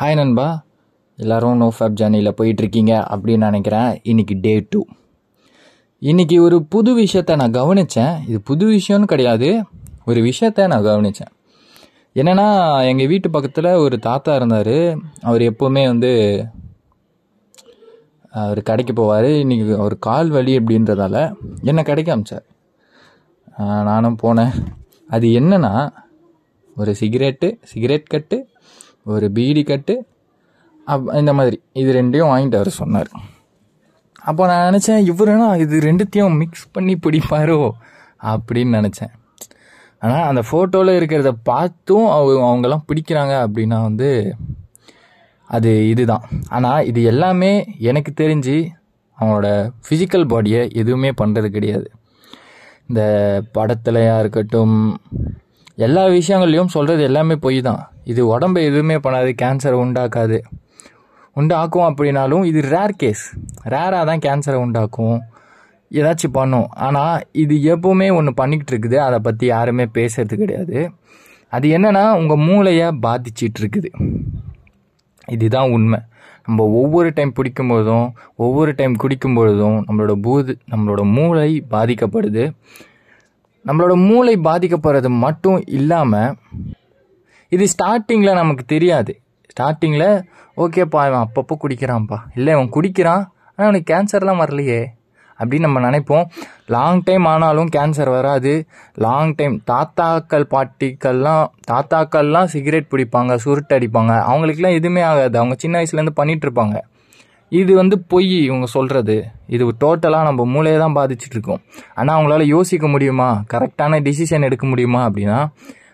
Hi நண்பா. எல்லோரும் no fap ஜர்னியில் போயிட்டுருக்கீங்க அப்படின்னு நினைக்கிறேன். இன்றைக்கி டே டூ இன்றைக்கி ஒரு புது விஷயத்த நான் கவனித்தேன் இது புது விஷயம்னு கிடையாது. ஒரு விஷயத்த நான் கவனித்தேன் என்னென்னா எங்கள் வீட்டு பக்கத்தில் ஒரு தாத்தா இருந்தார். அவர் எப்போவுமே வந்து அவர் கடைக்கு போவார். இன்றைக்கி அவர் கால் வலி அப்படின்றதால என்னை கடைக்கு அமிச்சார். நானும் போனேன். அது என்னென்னா ஒரு சிகரெட்டு சிகரெட் கட்டு ஒரு பீடி கட்டு அப் இந்த மாதிரி. இது ரெண்டையும் வாங்கிட்டு வர சொன்னார். அப்போ நான் நினச்சேன் இவருனா இது ரெண்டுத்தையும் மிக்ஸ் பண்ணி பிடிப்பாரோ அப்படின்னு நினச்சேன். ஆனால் அந்த ஃபோட்டோவில் இருக்கிறத பார்த்தும் அவங்க அவங்கெல்லாம் பிடிக்கிறாங்க அப்படின்னா வந்து அது இதுதான். ஆனால் இது எல்லாமே எனக்கு தெரிஞ்சு அவங்களோட ஃபிசிக்கல் பாடியை எதுவுமே பண்ணுறது கிடையாது. இந்த படத்துலையாக இருக்கட்டும் எல்லா விஷயங்கள்லையும் சொல்கிறது எல்லாமே பொய் தான் இது உடம்பை எதுவுமே பண்ணாது கேன்சரை உண்டாக்காது. உண்டாக்கும் அப்படின்னாலும் இது ரேர் கேஸ் ரேராக தான் கேன்சரை உண்டாக்கும். ஏதாச்சும் பண்ணும். ஆனால் இது எப்போவுமே ஒன்று பண்ணிக்கிட்டு இருக்குது. அதை பற்றி யாருமே பேசுறது கிடையாது. அது என்னென்னா உங்கள் மூளையை பாதிச்சிட்டு இருக்குது. இதுதான் உண்மை. நம்ம ஒவ்வொரு டைம் பிடிக்கும் பொழுதும் ஒவ்வொரு டைம் குடிக்கும் பொழுதும் நம்மளோட பூது நம்மளோட மூளை பாதிக்கப்படுது. நம்மளோட மூளை பாதிக்கப்படுறது மட்டும் இல்லாமல் இது ஸ்டார்டிங்கில் நமக்கு தெரியாது. ஸ்டார்டிங்கில் ஓகேப்பா இவன் அப்பப்போ குடிக்கிறான்ப்பா. இல்லை இவன் குடிக்கிறான் ஆனால் அவனுக்கு கேன்சர்லாம் வரலையே. அப்படின்னு நம்ம நினைப்போம். லாங் டைம் ஆனாலும் கேன்சர் வராது. லாங் டைம் தாத்தாக்கள் பாட்டிக்கள்லாம் தாத்தாக்கள்லாம் சிகரெட் பிடிப்பாங்க சுருட்டு அடிப்பாங்க அவங்களுக்குலாம் எதுவுமே ஆகாது. அவங்க சின்ன வயசுலேருந்து பண்ணிகிட்ருப்பாங்க இது வந்து பொய் இவங்க சொல்கிறது இது டோட்டலாக நம்ம மூளையை தான் பாதிச்சுட்டு இருக்கோம் ஆனால் அவங்களால யோசிக்க முடியுமா? கரெக்டான டிசிஷன் எடுக்க முடியுமா அப்படின்னா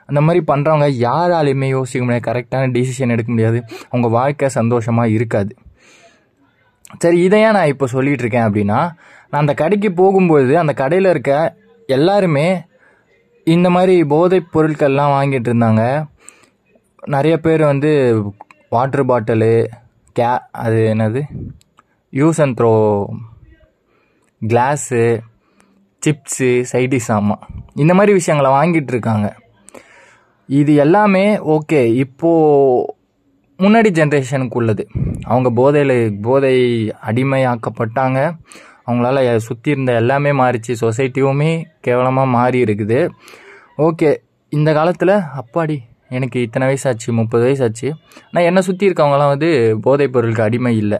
அந்த மாதிரி பண்ணுறவங்க யாராலையுமே யோசிக்க முடியாது. கரெக்டான டிசிஷன் எடுக்க முடியாது. அவங்க வாழ்க்கை சந்தோஷமாக இருக்காது. சரி இதையே நான் இப்போ சொல்லிகிட்டு இருக்கேன் அப்படின்னா நான் அந்த கடைக்கு போகும்போது அந்த கடையில் இருக்க எல்லாருமே இந்த மாதிரி போதைப் பொருட்கள்லாம் வாங்கிட்டு இருந்தாங்க நிறைய பேர் வந்து வாட்டர் பாட்டிலு கே அது என்னது? Use and throw glass chips side dish ஆமாம் இந்த மாதிரி விஷயங்களை வாங்கிட்டு இருக்காங்க. இது எல்லாமே ஓகே இப்போது முன்னாடி ஜென்ரேஷனுக்கு உள்ளது அவங்க போதையில் போதை அடிமையாக்கப்பட்டாங்க. அவங்களால சுற்றி இருந்த எல்லாமே மாறிச்சு. சொசைட்டியுமே கேவலமாக மாறி இருக்குது ஓகே இந்த காலத்தில் அப்பாடி எனக்கு இத்தனை வயசாச்சு முப்பது வயசாச்சு. ஆனால் என்னை சுற்றி இருக்கவங்களாம் வந்து போதைப் பொருளுக்கு அடிமை இல்லை.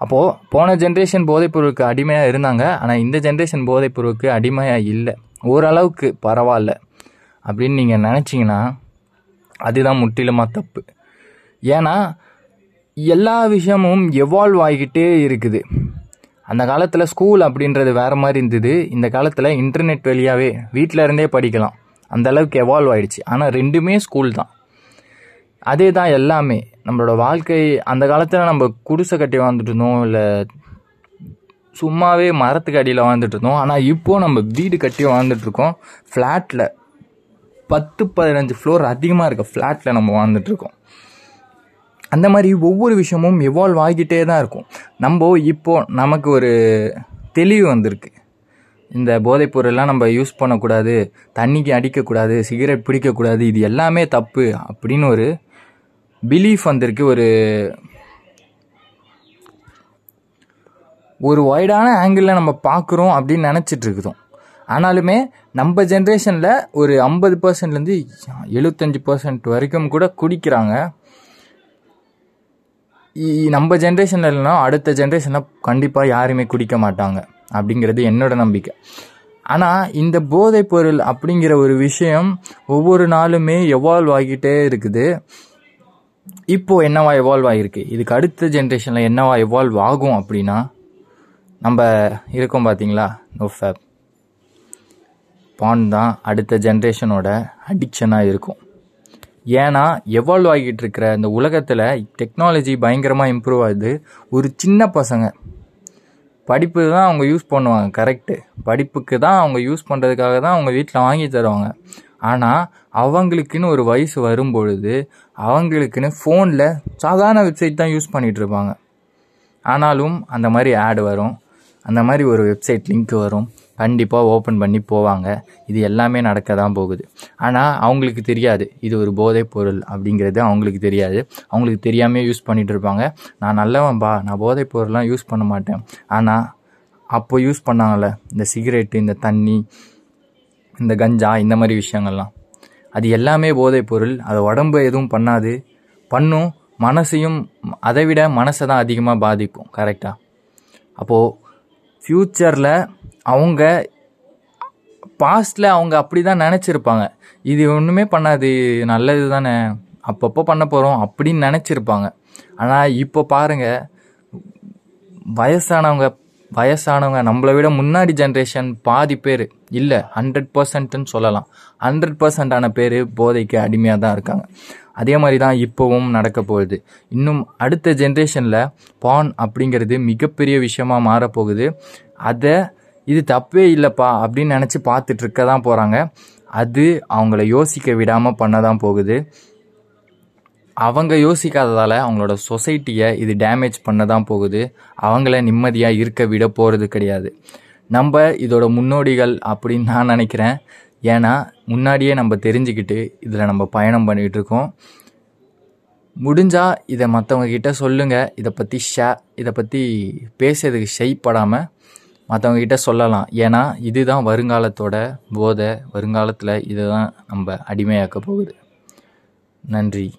அப்போது போன ஜென்ரேஷன் போதைப் பொருளுக்கு அடிமையாக இருந்தாங்க. ஆனால் இந்த ஜென்ரேஷன் போதைப் பொருளுக்கு அடிமையாக இல்லை. ஓரளவுக்கு பரவாயில்ல அப்படின்னு நீங்கள் நினச்சிங்கன்னா அதுதான் முற்றிலுமாக தப்பு. ஏன்னா எல்லா விஷயமும் எவால்வ் ஆகிக்கிட்டே இருக்குது. அந்த காலத்தில் ஸ்கூல் அப்படின்றது வேறு மாதிரி இருந்தது. இந்த காலத்தில் இன்டர்நெட் வழியாகவே வீட்டில் இருந்தே படிக்கலாம். அந்த அளவுக்கு எவால்வ் ஆயிடுச்சு. ஆனால் ரெண்டுமே ஸ்கூல் தான். அதே தான் எல்லாமே. நம்மளோட வாழ்க்கை அந்த காலத்தில் நம்ம குடிசை கட்டி வாழ்ந்துட்டு இருந்தோம் இல்லை சும்மாவே மரத்துக்கு அடியில் வாழ்ந்துட்டு இருந்தோம். ஆனால் இப்போது நம்ம வீடு கட்டி வாழ்ந்துட்டுருக்கோம் ஃப்ளாட்டில் பத்து பதினஞ்சு ஃப்ளோர் அதிகமாக இருக்க ஃப்ளாட்டில் நம்ம வாழ்ந்துட்டுருக்கோம் அந்த மாதிரி ஒவ்வொரு விஷயமும் எவால்வ் ஆகிட்டே தான் இருக்கும். நம்ம இப்போ நமக்கு ஒரு தெளிவு வந்திருக்கு. இந்த போதைப்பொருள்லாம் நம்ம யூஸ் பண்ணக்கூடாது தண்ணிக்கு அடிக்கக்கூடாது சிகரெட் பிடிக்கக்கூடாது இது எல்லாமே தப்பு அப்படின்னு ஒரு பிலீஃப் வந்திருக்கு. ஒரு ஒரு ஒய்டான ஆங்கிளில் நம்ம பார்க்குறோம் அப்படின்னு நினச்சிட்டு இருக்குதோம் ஆனாலுமே நம்ம ஜென்ரேஷனில் ஒரு ஐம்பது பர்சன்ட்லேருந்து எழுபத்தஞ்சி பர்சன்ட் வரைக்கும் கூட குடிக்கிறாங்க. நம்ம ஜென்ரேஷனில் இல்லைனா அடுத்த ஜென்ரேஷனில் கண்டிப்பாக யாருமே குடிக்க மாட்டாங்க. அப்படிங்கிறது என்னோட நம்பிக்கை. ஆனால் இந்த போதைப் பொருள் அப்படிங்கிற ஒரு விஷயம் ஒவ்வொரு நாளுமே எவால்வ் ஆகிட்டே இருக்குது. இப்போது என்னவா எவால்வ் ஆகிருக்கு? இதுக்கு அடுத்த ஜென்ரேஷனில் என்னவா எவால்வ் ஆகும் அப்படின்னா நம்ம இருக்கோம் பார்த்தீங்களா நோ ஃபேப் பான் தான் அடுத்த ஜென்ரேஷனோட அடிக்ஷனாக இருக்கும். ஏன்னா எவால்வ் ஆகிட்டு இருக்கிற இந்த உலகத்தில் டெக்னாலஜி பயங்கரமாக இம்ப்ரூவ் ஆகுது. ஒரு சின்ன பசங்க படிப்பு தான் அவங்க யூஸ் பண்ணுவாங்க கரெக்டு படிப்புக்கு தான் அவங்க யூஸ் பண்ணுறதுக்காக தான் அவங்க வீட்டில் வாங்கி தருவாங்க. ஆனால் அவங்களுக்குன்னு ஒரு வயசு வரும்பொழுது அவங்களுக்குன்னு ஃபோனில் சாதாரண வெப்சைட் தான் யூஸ் பண்ணிகிட்ருப்பாங்க ஆனாலும் அந்த மாதிரி ஆடு வரும். அந்த மாதிரி ஒரு வெப்சைட் லிங்க் வரும். கண்டிப்பாக ஓப்பன் பண்ணி போவாங்க. இது எல்லாமே நடக்க தான் போகுது. ஆனால் அவங்களுக்கு தெரியாது. இது ஒரு போதைப் பொருள் அப்படிங்கிறது அவங்களுக்கு தெரியாது. அவங்களுக்கு தெரியாமே யூஸ் பண்ணிகிட்டு இருப்பாங்க. நான் நல்லவன்பா நான் போதைப் பொருள்லாம் யூஸ் பண்ண மாட்டேன். ஆனால் அப்போ யூஸ் பண்ணாங்கல்ல இந்த சிகரெட்டு இந்த தண்ணி இந்த கஞ்சா இந்த மாதிரி விஷயங்கள்லாம். அது எல்லாமே போதைப் பொருள். அது உடம்பு எதுவும் பண்ணாது. பண்ணும் மனசையும் அதை விட மனசை தான் அதிகமாக பாதிக்கும். கரெக்டாக அப்போது ஃப்யூச்சரில் அவங்க பாஸ்டில் அவங்க அப்படி தான் நினச்சிருப்பாங்க. இது ஒன்றுமே பண்ணாது நல்லது தானே. அப்பப்போ பண்ண போகிறோம் அப்படின்னு நினச்சிருப்பாங்க. ஆனால் இப்போ பாருங்கள் வயசானவங்க வயசானவங்க நம்மளை விட முன்னாடி ஜென்ரேஷன் பாதி பேர் இல்லை ஹண்ட்ரட் பர்சன்ட்னு சொல்லலாம். ஹண்ட்ரட் பர்சன்டான பேர் போதைக்கு அடிமையாக தான் இருக்காங்க. அதே மாதிரி தான் இப்போவும் நடக்க போகுது. இன்னும் அடுத்த ஜென்ரேஷனில் பான் அப்படிங்கிறது மிகப்பெரிய விஷயமா மாறப்போகுது. அதை இது தப்பே இல்லைப்பா அப்படின்னு நினச்சி பார்த்துட்டு இருக்க தான் போகிறாங்க அது அவங்கள யோசிக்க விடாமல் பண்ண தான் போகுது. அவங்க யோசிக்காததால் அவங்களோட சொசைட்டியை இது டேமேஜ் பண்ண தான் போகுது. அவங்கள நிம்மதியாக இருக்க விட போகிறது கிடையாது. நம்ம இதோட முன்னோடிகள் அப்படின்னு நான் நினைக்கிறேன். ஏன்னா முன்னாடியே நம்ம தெரிஞ்சுக்கிட்டு இதில் நம்ம பயணம் பண்ணிகிட்டு இருக்கோம். முடிஞ்சால் இதை மற்றவங்க கிட்டே சொல்லுங்கள் இதை பற்றி ஷே இதை பற்றி பேசுறதுக்கு ஷெய்ப்படாமல் மற்றவங்க கிட்ட சொல்லலாம். ஏன்னா இதுதான் வருங்காலத்தோட போதை. வருங்காலத்தில் இதுதான் நம்ம அடிமையாக்க போகுது. நன்றி.